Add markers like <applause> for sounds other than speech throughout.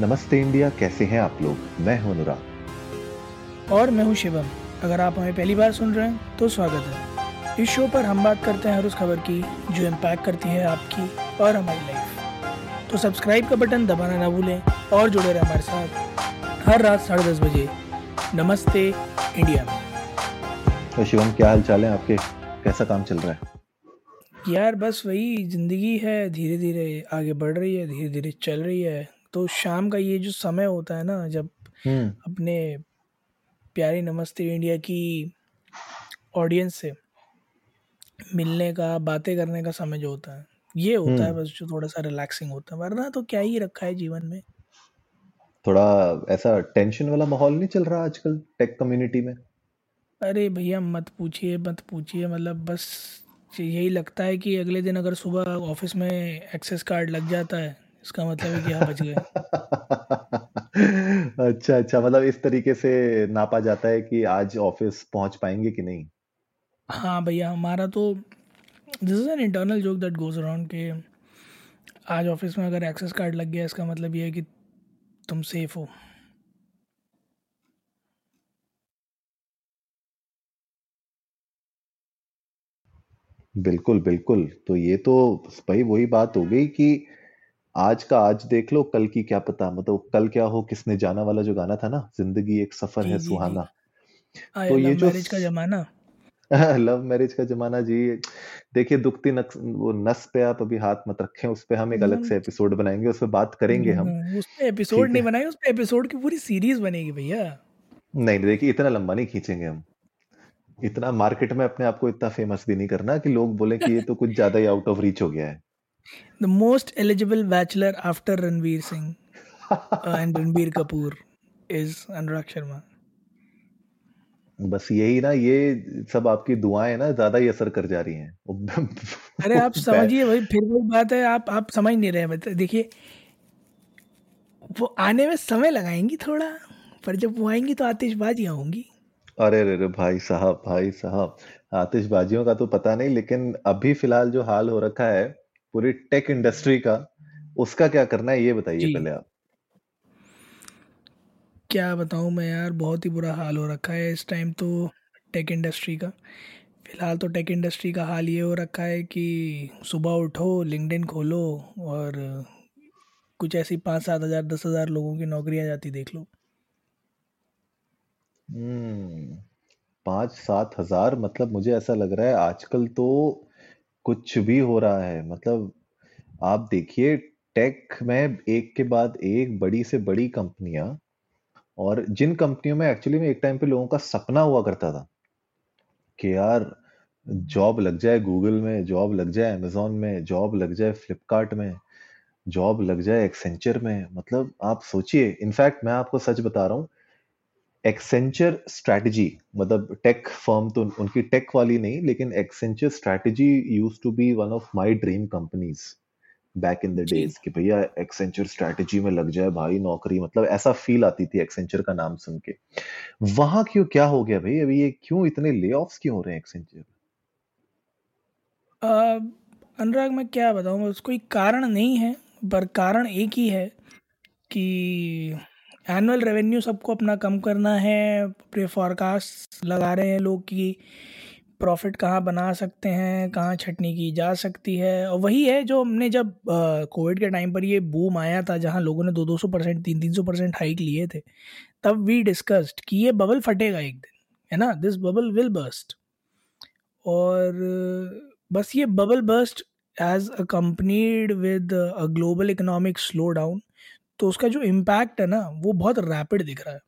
नमस्ते इंडिया कैसे हैं आप लोग? मैं हूँ अनुराग। और मैं हूँ शिवम। अगर आप हमें पहली बार सुन रहे हैं तो स्वागत है। इस शो पर हम बात करते हैं हर उस खबर की जो इम्पैक्ट करती है आपकी और हमारी लाइफ तो सब्सक्राइब का बटन दबाना ना भूलें और जुड़े रहे हमारे साथ हर रात साढ़े दस बजे। नमस्ते इंडिया में। तो शिवम क्या हाल चाल है आपके? कैसा काम चल रहा है? यार बस वही ज़िंदगी है धीरे धीरे आगे बढ़ रही है धीरे धीरे चल रही है। तो शाम का ये जो समय होता है ना जब हम्म। अपने प्यारी नमस्ते इंडिया की ऑडियंस से मिलने का बातें करने का समय जो होता है ये होता है हम्म। बस जो थोड़ा सा रिलैक्सिंग होता है। वरना तो क्या ही रखा है जीवन में? थोड़ा ऐसा टेंशन वाला माहौल नहीं चल रहा आजकल टेक कम्युनिटी में? अरे भैया मत पूछिए मत पूछिए मतलब बस यही लगता है कि अगले दिन अगर सुबह ऑफ़िस में एक्सेस कार्ड लग जाता है इसका मतलब है कि हाँ बच गए। <laughs> अच्छा अच्छा मतलब इस तरीके से नापा जाता है कि आज ऑफ़िस पहुँच पाएँगे कि नहीं? हाँ भैया हमारा तो this is an internal joke that goes around कि आज ऑफ़िस में अगर एक्सेस कार्ड लग गया इसका मतलब ये है कि तुम सेफ़ हो। बिल्कुल बिल्कुल। तो ये तो भाई वही बात हो गई कि आज का आज देख लो कल की क्या पता मतलब कल क्या हो किसने जाना वाला जो गाना था ना ज़िंदगी एक सफ़र है सुहाना। तो ये जो का ज़माना। <laughs> लव मैरिज का जमाना जी देखिए दुखती नक्स वो नस पे आप अभी हाथ मत रखें उस पे हम एक अलग से एपिसोड बनाएँगे उस पे बात करेंगे हम। न- उस पे एपिसोड नहीं है। बनाए उस पे एपिसोड की पूरी सीरीज़ बनेगी भैया। नहीं नहीं, देखिए इतना लंबा नहीं खींचेंगे हम। इतना मार्केट में अपने आप को इतना फ़ेमस भी नहीं करना कि लोग बोले कि ये तो कुछ ज़्यादा ही आउट ऑफ़ रीच हो गया है। The most eligible bachelor after Ranveer Singh and Ranbir Kapoor is Anurag Sharma बस यही ना ये सब आपकी दुआएँ ना ज़्यादा ही असर कर जा रही हैं। <laughs> अरे आप समझिए भाई फिर वही बात है आप आप समझ नहीं रहे मतलब देखिए वो आने में समय लगाएँगी थोड़ा पर जब वो आएँगी तो आतिशबाजियाँ होंगी। अरे अरे रे भाई साहब भाई साहब आतिशबाजियों का तो पता नहीं लेकिन अभी फ़िलहाल जो हाल हो रखा है पूरी टेक इंडस्ट्री का उसका क्या करना है ये बताइए पहले आप। क्या बताऊँ मैं यार बहुत ही बुरा हाल हो रखा है इस टाइम तो टेक इंडस्ट्री का। फ़िलहाल तो टेक इंडस्ट्री का हाल ये हो रखा है कि सुबह उठो लिंक्डइन खोलो और कुछ ऐसी पाँच सात हज़ार दस हज़ार लोगों की नौकरियाँ जाती देख लो। हम्म पाँच सात हज़ार मतलब मुझे ऐसा लग रहा है आजकल तो कुछ भी हो रहा है। मतलब आप देखिए टेक में एक के बाद एक बड़ी से बड़ी कंपनियाँ और जिन कंपनियों में एक्चुअली में एक टाइम पे लोगों का सपना हुआ करता था कि यार जॉब लग जाए गूगल में जॉब लग जाए अमेजोन में जॉब लग जाए फ्लिपकार्ट में जॉब लग जाए एक्सेंचर में। मतलब आप सोचिए इनफैक्ट मैं आपको सच बता रहा हूँ एक्सेंचर स्ट्रैटेजी मतलब टेक फर्म तो उनकी टेक वाली नहीं लेकिन Accenture strategy used to be one of my dream companies back in the days कि भैया एक्सेंचर स्ट्रैटेजी में लग जाए भाई नौकरी मतलब ऐसा फील आती थी एक्सेंचर का नाम सुन के। वहाँ क्यों क्या हो गया भाई अभी ये क्यों इतने ले क्यों हो रहे हैं एक्सेंचर अनुराग मैं क्या बताऊँ? बस कोई कारण नहीं है पर कारण एक ही है कि एनुअल रेवेन्यू सबको अपना कम करना है, अपने फॉरकास्ट लगा रहे हैं लोग कि प्रॉफिट कहाँ बना सकते हैं, कहाँ छटनी की जा सकती है। और वही है जो हमने जब कोविड के टाइम पर ये बूम आया था जहाँ लोगों ने दो दो सौ परसेंट तीन तीन सौ परसेंट हाइक लिए थे, तब वी डिस्कस्ड कि ये बबल फटेगा एक दिन, है ना? दिस बबल विल बर्स्ट और, बस ये bubble burst as accompanied with a global economic slowdown तो उसका जो इम्पैक्ट है ना, वो बहुत रैपिड दिख रहा है।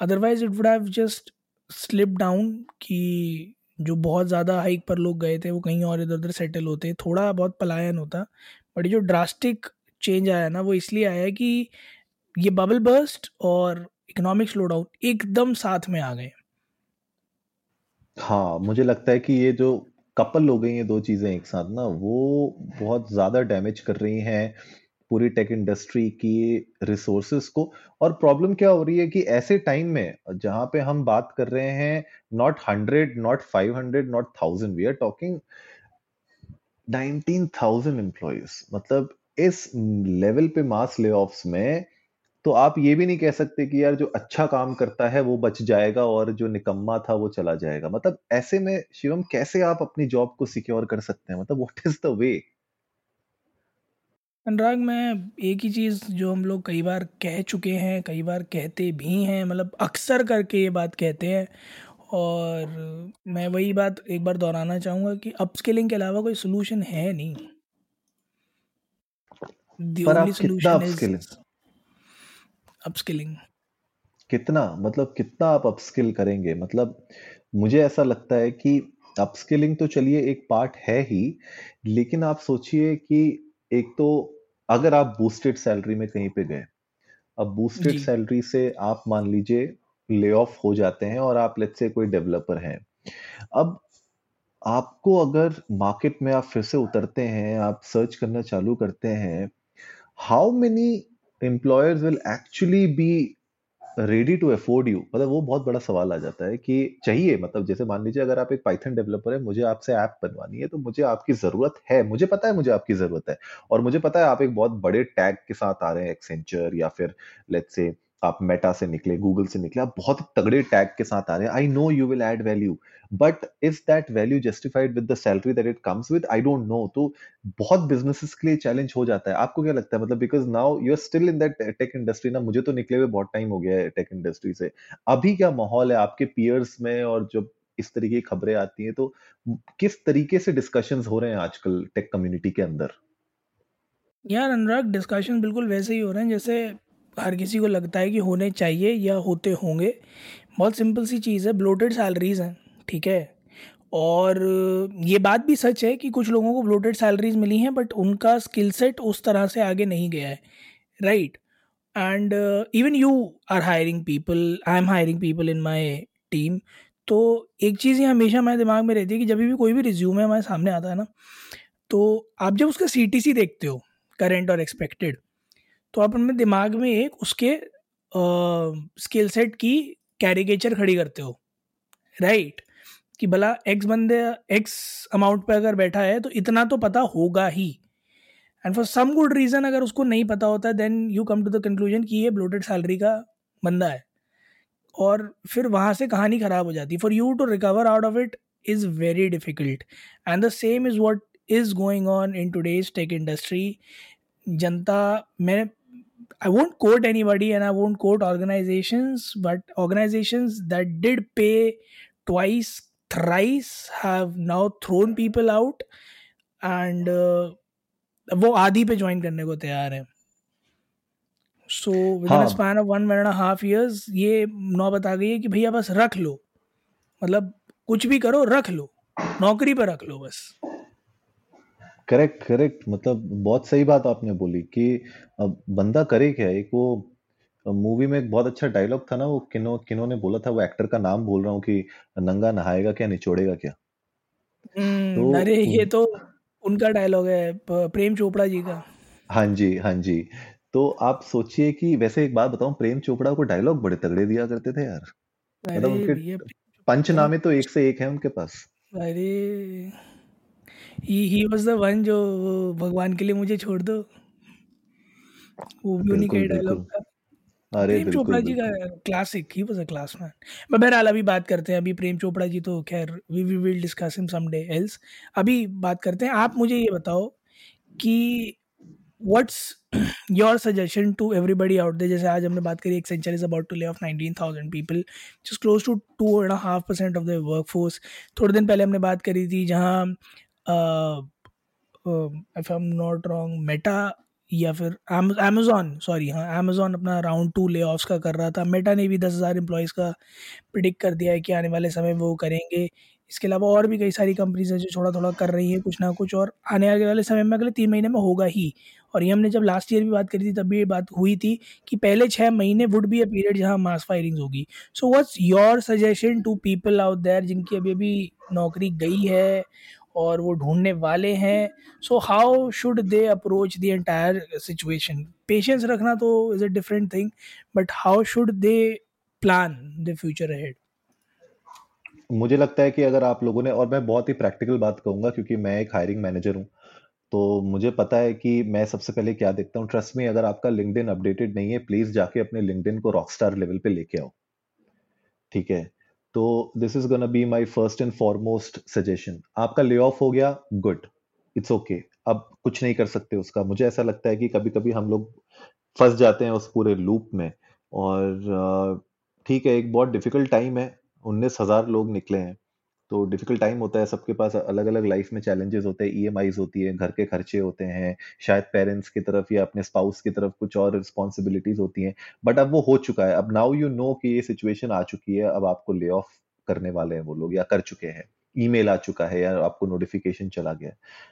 Otherwise it would have just slip down कि जो बहुत ज़्यादा हाइक पर लोग गए थे, वो कहीं और इधर उधर सेटल होते, थोड़ा बहुत पलायन होता बट जो ड्रास्टिक चेंज आया ना, वो इसलिए आया है कि ये बबल बर्स्ट और इकोनॉमिक स्लो डाउन एकदम साथ में आ गए। हाँ मुझे लगता है कि ये जो कपल हो गई ये दो चीज़ें एक साथ ना, वो बहुत ज़्यादा डैमेज कर रही हैं। पूरी टेक इंडस्ट्री की रिसोर्सेस को। और प्रॉब्लम क्या हो रही है कि ऐसे टाइम में, जहाँ पे हम बात कर रहे हैं not hundred not five hundred not thousand we are talking nineteen thousand employees मतलब इस लेवल पे मास ले में तो आप ये भी नहीं कह सकते कि यार जो अच्छा काम करता है, वो बच जाएगा और जो निकम्मा था, वो चला जाएगा। मतलब ऐसे में शिवम, कैसे आप अपनी जॉब को सिक्योर कर सकते हैं? मतलब what is the way Anurag मैं एक ही चीज़ जो हम लोग कई बार कह चुके हैं कई बार कहते भी हैं मतलब अक्सर करके ये बात कहते हैं। और मैं वही बात एक बार दोहराना चाहूँगा कि अपस्किलिंग के अलावा कोई सोल्यूशन है नहीं। अपस्किलिंग कितना मतलब कितना आप अपस्किल करेंगे? मतलब मुझे ऐसा लगता है कि अपस्किलिंग तो चलिए एक पार्ट है ही लेकिन आप सोचिए कि एक तो अगर आप बूस्टेड सैलरी में कहीं पे गए अब बूस्टेड सैलरी से आप मान लीजिए ले ऑफ़ हो जाते हैं और आप लेट से कोई डेवलपर हैं। अब आपको अगर मार्केट में आप फिर से उतरते हैं आप सर्च करना चालू करते हैं how many employers will actually be ready to afford you मतलब वो बहुत बड़ा सवाल आ जाता है कि चाहिए मतलब जैसे मान लीजिए अगर आप एक पाइथन डेवलपर है, मुझे आपसे ऐप बनवानी है तो मुझे आपकी ज़रूरत है, मुझे पता है मुझे आपकी ज़रूरत है, और मुझे पता है आप एक बहुत बड़े टैग के साथ आ रहे हैं एक्सेंचर या फिर लेट्स से आप मेटा से निकले गूगल से निकले, आप बहुत तगड़े टैग के साथ आ रहे हैं। I know you will add value but is that value justified with the salary that it comes with I don't know तो बहुत बिजनेसेस के लिए चैलेंज हो जाता है। आपको क्या लगता है? मतलब because now you are still in that tech industry ना? मुझे तो निकले हुए बहुत टाइम हो गया है टेक इंडस्ट्री से। अभी क्या माहौल है आपके पियर्स में और जब इस तरीके की खबरें आती हैं तो किस तरीके से डिस्कशंस हो रहे हैं आजकल टेक कम्युनिटी के अंदर? यार, अनुराग डिस्कशन बिल्कुल वैसे ही हो रहे हैं, जैसे हर किसी को लगता है कि होने चाहिए या होते होंगे। बहुत सिंपल सी चीज़ है ब्लोटेड सैलरीज़ हैं, ठीक है? और ये बात भी सच है कि कुछ लोगों को ब्लोटेड सैलरीज मिली हैं बट उनका स्किल सेट उस तरह से आगे नहीं गया है right and even you are hiring people I am hiring people in my team तो एक चीज़ ये हमेशा मेरे दिमाग में रहती है कि जब भी कोई भी रिज्यूम है हमारे सामने आता है ना तो आप जब उसका सी टी सी देखते हो करेंट और एक्सपेक्टेड तो आप अपने दिमाग में एक उसके स्किल सेट की कैरिकेचर खड़ी करते हो। राइट कि भला एक्स बंदे एक्स अमाउंट पे अगर बैठा है तो इतना तो पता होगा ही। And for some good reason अगर उसको नहीं पता होता then you come to the conclusion कि ये ब्लोटेड सैलरी का बंदा है। और फिर वहाँ से कहानी ख़राब हो जाती है। For you to recover out of it is very difficult and the same is what is going on in today's tech industry जनता, मैं I won't quote anybody and I won't quote organizations, but organizations that did pay twice, thrice have now thrown people out and uh, वो आधी पे join करने को तैयार है so within span of one and half years ये नौबत आ गई है कि भैया बस रख लो मतलब कुछ भी करो रख लो नौकरी पर रख लो बस करेक्ट करेक्ट मतलब बहुत सही बात आपने बोली कि अब बंदा करे क्या? एक वो मूवी में एक बहुत अच्छा डायलॉग था ना वो किनो किनो ने बोला था वो एक्टर का नाम बोल रहा हूँ कि नंगा नहाएगा क्या निचोड़ेगा क्या? हम्म, तो अरे ये तो उनका डायलॉग है प्रेम चोपड़ा जी का। हाँ जी हाँ जी। तो आप सोचिए कि वैसे एक बात बताऊँ प्रेम चोपड़ा को डायलॉग बड़े तगड़े दिया करते थे यार। मतलब उनके पंचनामे तो एक से एक है उनके पास। अरे ही वाज द वन जो भगवान के लिए मुझे छोड़ दो। वो भी उन्हीं के डायलॉग था। अरे प्रेम चोपड़ा जी का classic he was a class man मैं बहरहाल अभी बात करते हैं अभी प्रेम चोपड़ा जी तो खैर we we will discuss him someday else अभी बात करते हैं आप मुझे ये बताओ कि what's your suggestion to everybody out there जैसे आज हमने बात करी Accenture is about to lay off nineteen thousand people just close to two and half percent of the workforce थोड़े दिन पहले हमने बात करी थी जहाँ if I am not wrong Meta या फिर अमेजोन सॉरी हाँ अमेजोन अपना राउंड टू ले का कर रहा था। मेटा ने भी दस हज़ार एम्प्लॉयज़ का प्रिडिक्ट कर दिया है कि आने वाले समय वो करेंगे। इसके अलावा और भी कई सारी कंपनीज़ हैं जो थोड़ा थोड़ा कर रही हैं, कुछ ना कुछ, और आने वाले समय में अगले तीन महीने में होगा ही। और ये हमने जब लास्ट ईयर भी बात करी थी, तब भी ये बात हुई थी कि पहले छः महीने वुड बी अ पीरियड जहाँ मास फायरिंग्स होगी। So what's your suggestion to people out there जिनकी अभी अभी नौकरी गई है और वो ढूँढने वाले हैं। So how should they approach the entire situation patience रखना तो is a different thing but how should they plan the future ahead मुझे लगता है कि अगर आप लोगों ने, और मैं बहुत ही प्रैक्टिकल बात कहूँगा क्योंकि मैं एक हायरिंग मैनेजर हूँ तो मुझे पता है कि मैं सबसे पहले क्या देखता हूँ। ट्रस्ट में अगर आपका लिंक्डइन अपडेटेड नहीं है प्लीज़ जाके अपने लिंक्डइन को रॉकस्टार लेवल पे लेके आओ। ठीक है? तो this is gonna be my first and foremost suggestion आपका ले ऑफ़ हो गया गुड इट्स ओके अब कुछ नहीं कर सकते उसका। मुझे ऐसा लगता है कि कभी कभी हम लोग फंस जाते हैं उस पूरे लूप में। और ठीक है, एक बहुत डिफ़िकल्ट टाइम है। उन्नीस हज़ार लोग निकले हैं। तो डिफ़िकल्ट टाइम होता है, सबके पास अलग अलग लाइफ में चैलेंजेस होते हैं ई होती है, घर के खर्चे होते हैं, शायद पेरेंट्स की तरफ़ या अपने स्पाउस की तरफ़ कुछ और रिस्पॉन्सिबिलिटीज होती हैं बट अब वो हो चुका है। अब नाउ यू नो कि ये सिचुएशन आ चुकी है, अब आपको ले ऑफ़ करने वाले हैं वो लोग या कर चुके हैं। ईमेल आ चुका है या आपको नोटिफिकेशन चला गया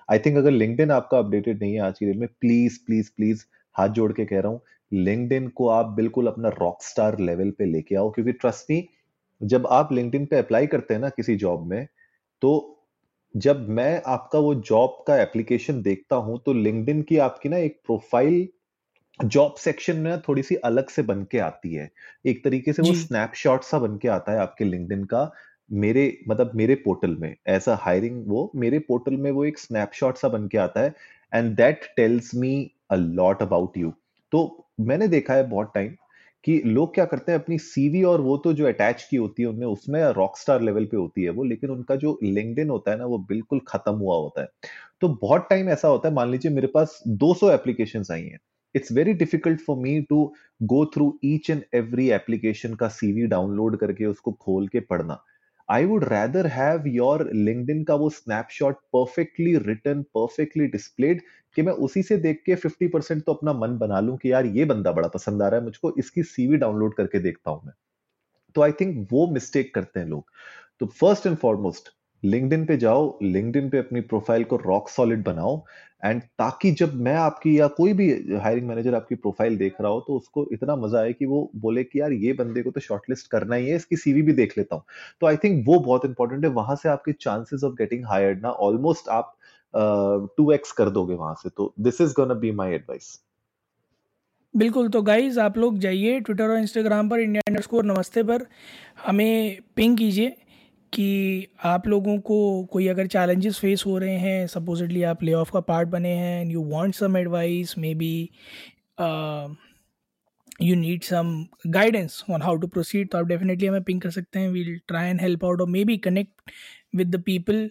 आई थिंक अगर लिंकड आपका अपडेटेड नहीं है आज की डेट में प्लीज़ प्लीज़ प्लीज़ हाथ जोड़ के कह रहा हूँ लिंकड को आप बिल्कुल अपना रॉक स्टार लेवल पे लेके आओ, क्योंकि ट्रस्ट मी जब आप लिंक्डइन पे अप्लाई करते हैं ना किसी जॉब में तो जब मैं आपका वो जॉब का एप्लीकेशन देखता हूँ तो लिंक्डइन की आपकी ना एक प्रोफ़ाइल जॉब सेक्शन में थोड़ी सी अलग से बन के आती है। एक तरीके से वो स्नैपशॉट सा बन के आता है आपके लिंक्डइन का मेरे मतलब मेरे पोर्टल में। ऐसा हायरिंग वो मेरे पोर्टल में वो एक स्नैपशॉट सा बन के आता है and that tells me a lot about you तो मैंने देखा है बहुत टाइम कि लोग क्या करते हैं, अपनी सीवी और वो तो जो अटैच की होती है, उनमें उसमें रॉक स्टार लेवल पे होती है वो, लेकिन उनका जो लिंक्डइन होता है ना, वो बिल्कुल खत्म हुआ होता है। तो बहुत टाइम ऐसा होता है, मान लीजिए मेरे पास 200 एप्लीकेशन आई हैं। It's very difficult for me to go through each and every application का सीवी डाउनलोड करके, उसको खोल के पढ़ना। I would rather have your LinkedIn का वो snapshot perfectly written perfectly displayed कि मैं उसी से देख के 50 परसेंट तो अपना मन बना लूँ कि यार ये बंदा बड़ा पसंद आ रहा है, मुझको इसकी सीवी डाउनलोड करके देखता हूँ मैं। तो आई थिंक वो मिस्टेक करते हैं लोग। तो फ़र्स्ट एंड फॉरमोस्ट लिंक्डइन पे जाओ लिंक्डइन पे अपनी प्रोफ़ाइल को रॉक सॉलिड बनाओ एंड ताकि जब मैं आपकी या कोई भी हायरिंग मैनेजर आपकी प्रोफ़ाइल देख रहा हो तो उसको इतना मज़ा आए कि वो बोले कि यार ये बंदे को तो शॉर्टलिस्ट करना ही है, इसकी सीवी भी देख लेता हूँ। तो आई थिंक वो बहुत इंपॉर्टेंट है, वहाँ से आपके चांसेस ऑफ़ गेटिंग हायर्ड ना ऑलमोस्ट आप टू एक्स कर दोगे वहाँ से तो this is gonna be my advice बिल्कुल तो गाइज़ आप लोग जाइए ट्विटर और इंस्टाग्राम पर इंडिया इंडर नमस्ते पर, हमें पिंग कीजिए कि आप लोगों को कोई अगर चैलेंजेस फेस हो रहे हैं सपोजिटली आप ले ऑफ़ का पार्ट बने हैं and you want some advice maybe you need some guidance on how to proceed तो आप डेफिनेटली हमें पिंक कर सकते हैं we'll try and help out और maybe connect with the people